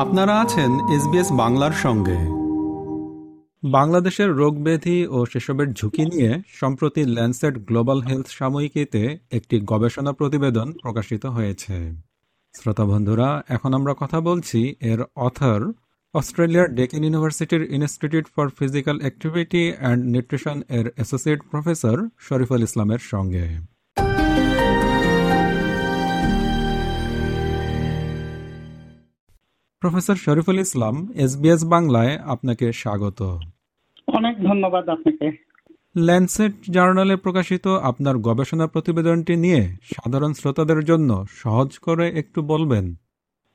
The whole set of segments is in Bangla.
আপনারা আছেন এসবিএস বাংলার সঙ্গে। বাংলাদেশের রোগ ব্যাধি ও সেসবের ঝুঁকি নিয়ে সম্প্রতি ল্যান্সেট গ্লোবাল হেলথ সাময়িকীতে একটি গবেষণা প্রতিবেদন প্রকাশিত হয়েছে। শ্রোতা বন্ধুরা, এখন আমরা কথা বলছি এর অথর, অস্ট্রেলিয়ার ডেকেন ইউনিভার্সিটির institute for physical activity and nutrition এর অ্যাসোসিয়েট প্রফেসর শরীফুল ইসলামের সঙ্গে। প্রফেসর শরীফুল ইসলাম এসবিএস বাংলায় আপনাকে স্বাগত। অনেক ধন্যবাদ আপনাকে। ল্যান্সেট জার্নালে প্রকাশিত আপনার গবেষণা প্রতিবেদনটি নিয়ে সাধারণ শ্রোতাদের জন্য সহজ করে একটু বলবেন।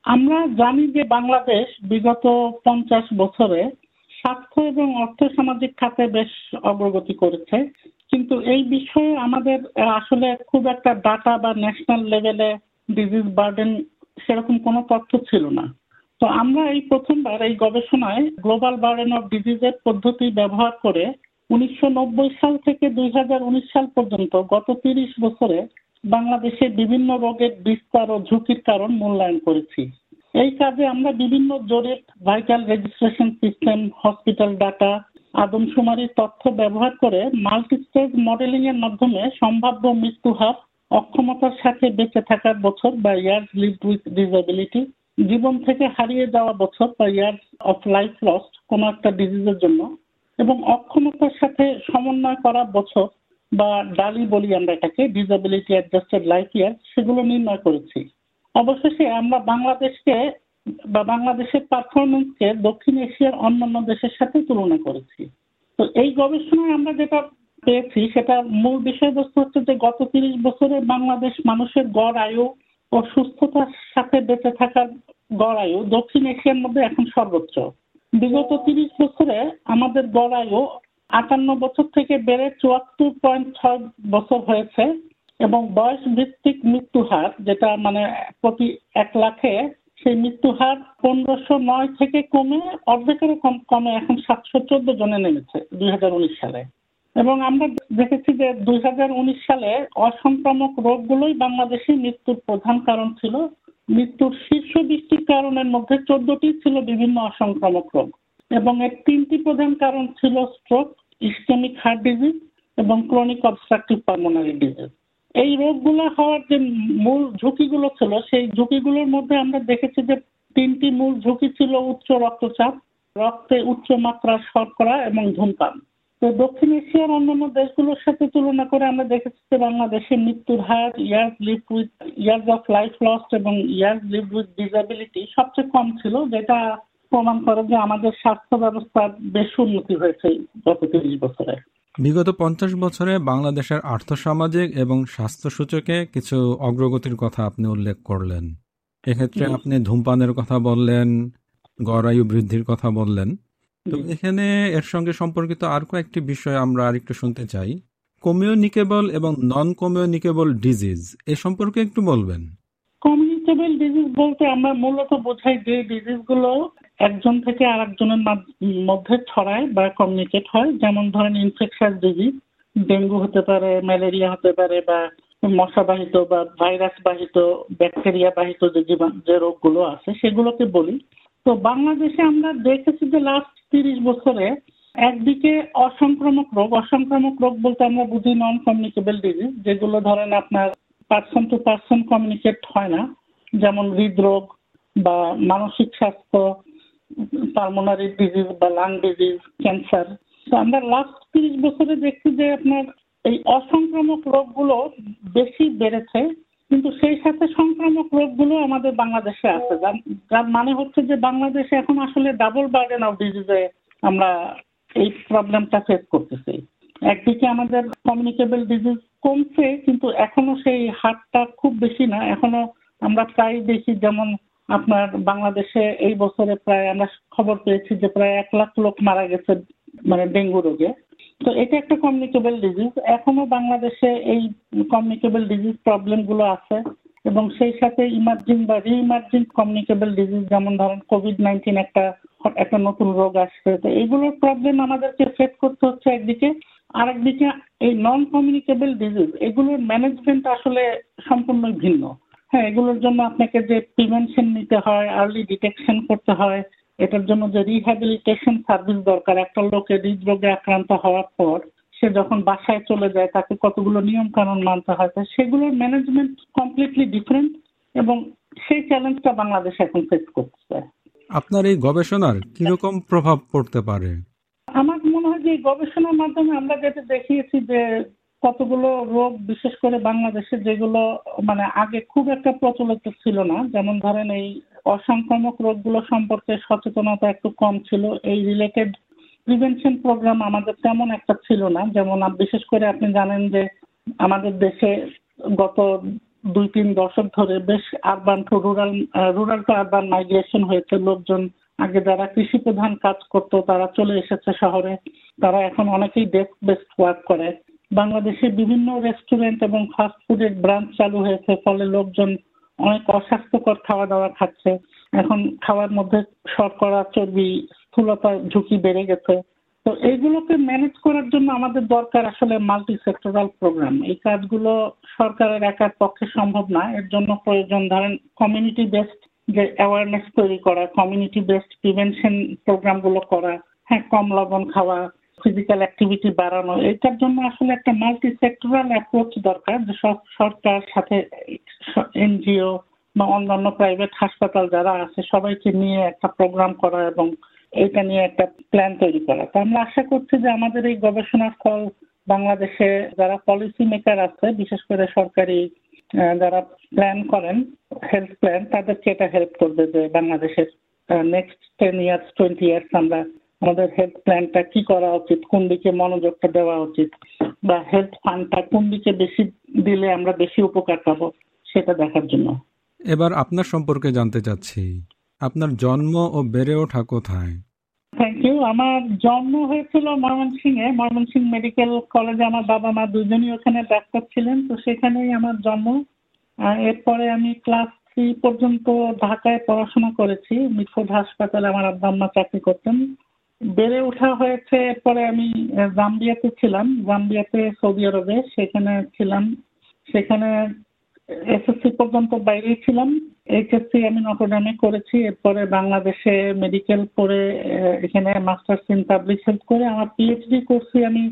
আমরা জানি যে বাংলাদেশ বিগত পঞ্চাশ বছরে স্বাস্থ্য এবং অর্থ সামাজিক খাতে বেশ অগ্রগতি করেছে। কিন্তু এই বিষয়ে আমাদের আসলে খুব একটা ডাটা বা ন্যাশনাল লেভেলে ডিজিজ বার্ডেন সেরকম কোনো তথ্য ছিল না। তো আমরা এই প্রথমবার এই গবেষণায় গ্লোবাল বার্ডেন অফ ডিজিজের পদ্ধতি ব্যবহার করে উনিশশো নব্বই সাল থেকে দুই সাল পর্যন্ত গত তিরিশ বছরে বাংলাদেশে বিভিন্ন রোগের বিস্তার ও ঝুঁকির কারণ মূল্যায়ন করেছি। এই কাজে আমরা বিভিন্ন জরিপ vital registration system hospital data আদমশুমারির তথ্য ব্যবহার করে মাল্টিস্টেজ মডেলিং এর মাধ্যমে সম্ভাব্য মৃত্যু হার অক্ষমতার সাথে বেঁচে থাকার বছর বা ইয়ার্স লিভ উইথ ডিসএবিলিটি জীবন থেকে হারিয়ে যাওয়া বছর বা ইয়ার্স অফ লাইফ লস্ট কোনো একটা ডিজিজের জন্য এবং অক্ষমতার সাথে সমন্বয় করা বছর বা ডালি বলি আমরা এটাকে ডিসএবিলিটি অ্যাডজাস্টেড লাইফ ইয়ার সেগুলো নির্ণয় করেছি। অবশেষে আমরা বাংলাদেশকে বা বাংলাদেশের পারফরমেন্সকে দক্ষিণ এশিয়ার অন্যান্য দেশের সাথে তুলনা করেছি। তো এই গবেষণায় আমরা যেটা পেয়েছি সেটা মূল বিষয়বস্তু হচ্ছে যে গত তিরিশ বছরে বাংলাদেশ মানুষের গড় আয়ু ও সুস্থতার সাথে বেঁচে থাকার গড় আয়ু দক্ষিণ এশিয়ার মধ্যে এখন সর্বোচ্চ। বিগত তিরিশ বছরে আমাদের গড় আয়ু আটান্ন বছর থেকে বেড়ে চুয়াত্তর পয়েন্ট ছয় বছর হয়েছে এবং বয়স ভিত্তিক মৃত্যু হার, যেটা মানে প্রতি এক লাখে, সেই মৃত্যু হার পনেরোশো নয় থেকে কমে অর্ধেকেরও কম কমে এখন সাতশো চোদ্দ জনে নেমেছে দুই হাজার উনিশ সালে। এবং আমরা দেখেছি যে দুই হাজার উনিশ সালে অসংক্রামক রোগগুলোই বাংলাদেশে মৃত্যুর প্রধান কারণ ছিল। মৃত্যুর শীর্ষ বৃষ্টির কারণের মধ্যে চোদ্দটি ছিল বিভিন্ন অসংক্রামক রোগ। এবং এর তিনটি প্রধান কারণ ছিল স্ট্রোক ইস্টেমিক হার্ট ডিজিজ এবং ক্রনিক অবস্ট্রাকটিভ পারমোনারি ডিজিজ এই রোগগুলো হওয়ার যে মূল ঝুঁকিগুলো ছিল, সেই ঝুঁকিগুলোর মধ্যে আমরা দেখেছি যে তিনটি মূল ঝুঁকি ছিল উচ্চ রক্তচাপ, রক্তে উচ্চ মাত্রার শর্করা এবং ধূমপান। তো দক্ষিণ এশিয়ার অন্যান্য দেশগুলোর সাথে তুলনা করে আমরা দেখেছি যে বাংলাদেশে মৃত্যুর হার years live with years of life lost এবং ইয়ার্স লিভ উইথ ডিসাবিলিটি সবচেয়ে কম ছিল যেটা প্রমাণ করে যে আমাদের স্বাস্থ্য ব্যবস্থার বেশ উন্নতি হয়েছে গত তিরিশ বছরে। বিগত পঞ্চাশ বছরে বাংলাদেশের আর্থসামাজিক এবং স্বাস্থ্য সূচকে কিছু অগ্রগতির কথা আপনি উল্লেখ করলেন। এক্ষেত্রে আপনি ধূমপানের কথা বললেন গড়ায়ু বৃদ্ধির কথা বললেন। তো এখানে এর সঙ্গে সম্পর্কিত আর কয়েকটি বিষয় আমরা আরেকটু শুনতে চাই। কমিউনিকেবল এবং নন কমিউনিকেবল ডিজিজ এ সম্পর্কে একটু বলবেন। কমিউনিকেবল ডিজিজ বলতে আমরা মূলত বোঝাই যে ডিজিজগুলো একজন থেকে আরেকজনের মধ্যে ছড়ায় বা কমিউনিকেট হয়। যেমন ধরেন ইনফেকশাস ডিজিজ ডেঙ্গু হতে পারে ম্যালেরিয়া হতে পারে বা মশাবাহিত বা ভাইরাস বাহিত ব্যাকটেরিয়া বাহিত যে জীবাণ যে রোগগুলো আছে সেগুলোকে বলি। তো বাংলাদেশে আমরা দেখেছি যে লাস্ট তিরিশ বছরে একদিকে অসংক্রামক রোগ অসংক্রামক রোগ বলতে আমরা বুঝি নন কমিউনিকেবল ডিজিজ যেগুলো ধরেন আপনার পার্সন টু পার্সন কমিউনিকেট হয় না, যেমন হৃদরোগ বা মানসিক স্বাস্থ্য পালমোনারি ডিজিজ বা লাং ডিজিজ ক্যান্সার তো আমরা লাস্ট তিরিশ বছরে দেখছি যে আপনার এই অসংক্রামক রোগগুলো বেশি বেড়েছে। কিন্তু সেই সাথে সংক্রামক রোগগুলো আমাদের বাংলাদেশে আছে। যার মানে হচ্ছে যে বাংলাদেশে এখন আসলে ডাবল বার্ডেন অফ ডিজিজে আমরা এই প্রবলেমটা ফেস করতেছি। একদিকে আমাদের কমিউনিকেবল ডিজিজ কমছে, কিন্তু এখনও সেই হারটা খুব বেশি না। এখনও আমরা প্রায় দেখি যেমন আপনার বাংলাদেশে এই বছরে প্রায় আমরা খবর পেয়েছি যে প্রায় এক লাখ লোক মারা গেছে মানে ডেঙ্গু রোগে। তো এটা একটা কমিউনিকেবল ডিজিজ এখনও বাংলাদেশে এই কমিউনিকেবল ডিজিজ প্রবলেমগুলো আছে এবং সেই সাথে ইমার্জিং বা রিইমার্জিং কমিউনিকেবল ডিজিজ যেমন ধরেন কোভিড নাইন্টিন একটা একটা নতুন রোগ আসছে। তো এইগুলোর প্রবলেম আমাদেরকে ফেস করতে হচ্ছে একদিকে। আর একদিকে এই নন কমিউনিকেবল ডিজিজ এগুলোর ম্যানেজমেন্ট আসলে সম্পূর্ণই ভিন্ন। হ্যাঁ এগুলোর জন্য আপনাকে যে প্রিভেনশন নিতে হয় আর্লি ডিটেকশন করতে হয় এটার জন্য যে রিহ্যাবিলিটেশন সার্ভিস দরকার একটা লোকের হৃদরোগে আক্রান্ত হওয়ার পর সে যখন বাসায় চলে যায় তাকে কতগুলো নিয়ম কানুন মানতে হয় সেগুলোর ম্যানেজমেন্ট কমপ্লিটলি ডিফারেন্ট এবং সেই চ্যালেঞ্জটা বাংলাদেশ এখন ফেস করছে। আপনার এই গবেষণার কীরকম প্রভাব পড়তে পারে? আমার মনে হয় যে গবেষণার মাধ্যমে আমরা যেটা দেখিয়েছি যে কতগুলো রোগ বিশেষ করে বাংলাদেশে যেগুলো মানে আগে খুব একটা প্রচলিত ছিল না যেমন ধরেন এই অসংক্রামক রোগগুলো সম্পর্কে সচেতনতা একটু কম ছিল। এই রিলেটেড প্রিভেনশন প্রোগ্রাম আমাদের তেমন একটা ছিল না। যেমন বিশেষ করে আপনি জানেন যে আমাদের দেশে গত দুই তিন দশক ধরে বেশ urban to rural rural to urban migration হয়েছে। লোকজন আগে যারা কৃষি প্রধান কাজ করতো, তারা চলে এসেছে শহরে। তারা এখন অনেকেই ডেস্ক বেস্ট ওয়ার্ক করে। বাংলাদেশে বিভিন্ন রেস্টুরেন্ট এবং ফাস্ট ফুডের ব্রাঞ্চ চালু হয়েছে। ফলে লোকজন অনেক অস্বাস্থ্যকর খাওয়া দাওয়া খাচ্ছে। এখন খাওয়ার মধ্যে শর্করা, চর্বি স্থূলতার ঝুঁকি বেড়ে গেছে। তো এইগুলোকে ম্যানেজ করার জন্য আমাদের দরকার আসলে মাল্টি সেক্টরাল প্রোগ্রাম এই কাজগুলো সরকারের একার পক্ষে সম্ভব না। এর জন্য প্রয়োজন, ধরেন কমিউনিটি বেসড যে অ্যাওয়ারনেস তৈরি করা কমিউনিটি বেসড প্রিভেনশন প্রোগ্রামগুলো করা হ্যাঁ কম লবণ খাওয়া ফিজিক্যাল অ্যাক্টিভিটি বাড়ানো, এটার জন্য আসলে একটা মাল্টি সেক্টরাল অ্যাপ্রোচ দরকার যে সরকার সাথে এনজিও বা অন্যান্য প্রাইভেট হাসপাতাল যারা আছে, সবাইকে নিয়ে একটা প্রোগ্রাম করা এবং এটা নিয়ে একটা প্ল্যান তৈরি করা। তো আমরা আশা করছি যে আমাদের এই গবেষণার ফল বাংলাদেশে যারা পলিসি মেকার আছে, বিশেষ করে সরকারি যারা প্ল্যান করেন হেলথ প্ল্যান তাদেরকে এটা হেল্প করবে যে বাংলাদেশের next ten years twenty years আমরা আমাদের হেলথ প্ল্যানটা কি করা উচিত? কোন দিকে মনোযোগটা দেওয়া উচিত? বা হেলথ ফান্ডটা কোন দিকে বেশি দিলে আমরা বেশি উপকার পাবো? সেটা দেখার জন্য। এবার আপনার সম্পর্কে জানতে চাচ্ছি। আপনার জন্ম ও বেড়ে ওঠা কোথায়? থ্যাংক ইউ আমার জন্ম হয়েছিল ময়মনসিংহে। ময়মনসিংহ মেডিকেল কলেজে আমার বাবা মা দুজনই ওখানে ডাক্তার ছিলেন তো সেখানেই আমার জন্ম। এরপরে আমি ক্লাস থ্রি পর্যন্ত ঢাকায় পড়াশোনা করেছি। মিটফোর্ড হাসপাতালে আমার আব্বা আম্মা চাকরি করতেন। বেড়ে ওঠা হয়েছে এরপরে আমি জাম্বিয়াতে ছিলাম। জাম্বিয়াতে সৌদি আরবে, সেখানে ছিলাম। সেখানে এসএসসি পর্যন্ত বাইরে ছিলাম। এইচএসসি আমি নটরডামে করেছি। এরপরে বাংলাদেশে মেডিকেল পড়ে এখানে মাস্টার্স ইন পাবলিক হেলথ করে আমার পিএইচডি করছি আমি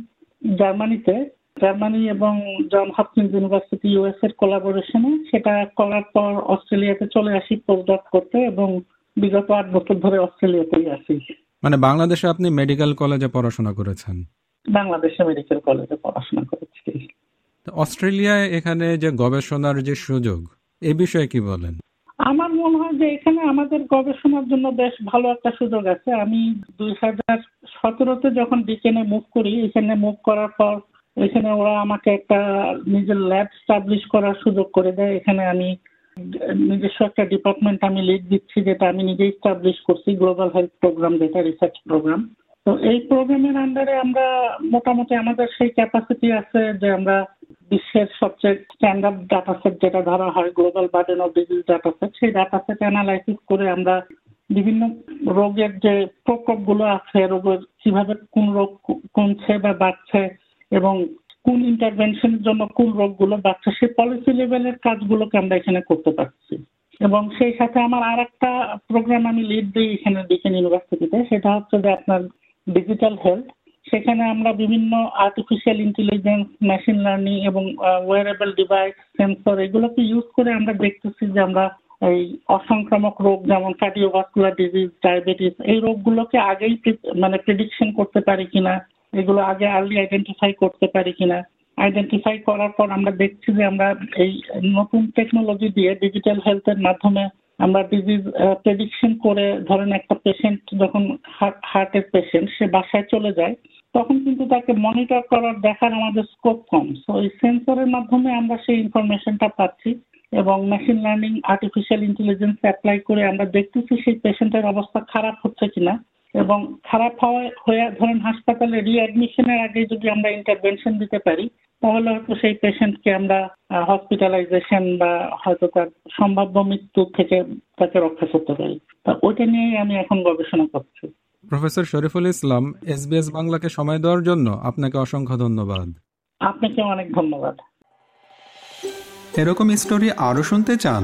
জার্মানিতে। জার্মানি এবং জন হপকিন্স ইউনিভার্সিটি ইউএস এর কোলাবোরেশনে সেটা করার পর অস্ট্রেলিয়াতে চলে আসি পোস্টডক করতে এবং বিগত আট বছর ধরে অস্ট্রেলিয়াতেই আসি মানে বাংলাদেশে আপনি মেডিকেল কলেজে পড়াশোনা করেছেন? বাংলাদেশে মেডিকেল কলেজে পড়াশোনা করেছি। অস্ট্রেলিয়ায় এখানে যে গবেষণার যে সুযোগ এ বিষয়ে কি বলেন? আমার মনে হয় যে এখানে আমাদের গবেষণার জন্য বেশ ভালো একটা সুযোগ আছে। আমি দুই হাজার সতেরোতে যখন ডিকেনে মুভ করি এখানে মুভ করার পর এখানে ওরা আমাকে একটা নিজের ল্যাব স্টাবলিশ করার সুযোগ করে দেয়। এখানে আমি নিজস্ব একটা ডিপার্টমেন্ট আমি লিড দিচ্ছি, যেটা আমি নিজেই স্টাবলিশ করছি গ্লোবাল হেলথ প্রোগ্রাম যেটা রিসার্চ প্রোগ্রাম তো এই প্রোগ্রামের আন্ডারে আমরা মোটামুটি আমাদের সেই ক্যাপাসিটি আছে যে আমরা বিশ্বের সবচেয়ে স্ট্যান্ডার্ড ডাটাসেট যেটা ধরা হয় global burden of disease dataset সেই ডাটাসেট অ্যানালাইসিস করে আমরা বিভিন্ন রোগের যে প্রকোপগুলো আছে, রোগের কীভাবে কোন রোগ কমছে বা বাড়ছে এবং কোন ইন্টারভেনশনের জন্য কোন রোগগুলো বাড়ছে, সেই পলিসি লেভেলের কাজগুলোকে আমরা এখানে করতে পারছি। এবং সেই সাথে আমার আর একটা প্রোগ্রাম আমি লিড দিই এখানে ডিকেন ইউনিভার্সিটিতে সেটা হচ্ছে যে আপনার ডিজিটাল হেলথ সেখানে আমরা বিভিন্ন আর্টিফিশিয়াল ইন্টেলিজেন্স মেশিন লার্নিং এবং ওয়ারেবল ডিভাইস সেন্সর এগুলোকে ইউজ করে আমরা দেখতেছি যে আমরা এই অসংক্রামক রোগ যেমন কার্ডিওভাস্কুলার ডিজিজ ডায়াবেটিস এই রোগগুলোকে আগেই মানে প্রেডিকশন করতে পারি কিনা। এগুলো আগে আর্লি আইডেন্টিফাই করতে পারি কিনা। আইডেন্টিফাই করার পর আমরা দেখছি যে আমরা এই নতুন টেকনোলজি দিয়ে ডিজিটাল হেলথের মাধ্যমে আমরা ডিজিজ প্রেডিকশন করে ধরেন একটা পেশেন্ট যখন হার্টের পেশেন্ট সে বাসায় চলে যায়, তখন কিন্তু তাকে মনিটর করার দেখার আমাদের স্কোপ কম। সো এই সেন্সরের মাধ্যমে আমরা সেই ইনফরমেশনটা পাচ্ছি এবং machine learning artificial intelligence apply করে আমরা দেখতেছি সেই পেশেন্টের অবস্থা খারাপ হচ্ছে কিনা। এবং খারাপ হওয়া হয়ে ধরেন হাসপাতালে রিঅ্যাডমিশনের আগে যদি আমরা ইন্টারভেনশন দিতে পারি তাহলে হয়তো সেই পেশেন্টকে আমরা হসপিটালাইজেশন বা হয়তো তার সম্ভাব্য মৃত্যু থেকে তাকে রক্ষা করতে পারি। তা ওইটা নিয়েই আমি এখন গবেষণা করছি। প্রফেসর শরীফুল ইসলাম এসবিএস বাংলাকে সময় দেওয়ার জন্য আপনাকে অসংখ্য ধন্যবাদ। আপনাকে অনেক ধন্যবাদ। এরকম স্টোরি আরও শুনতে চান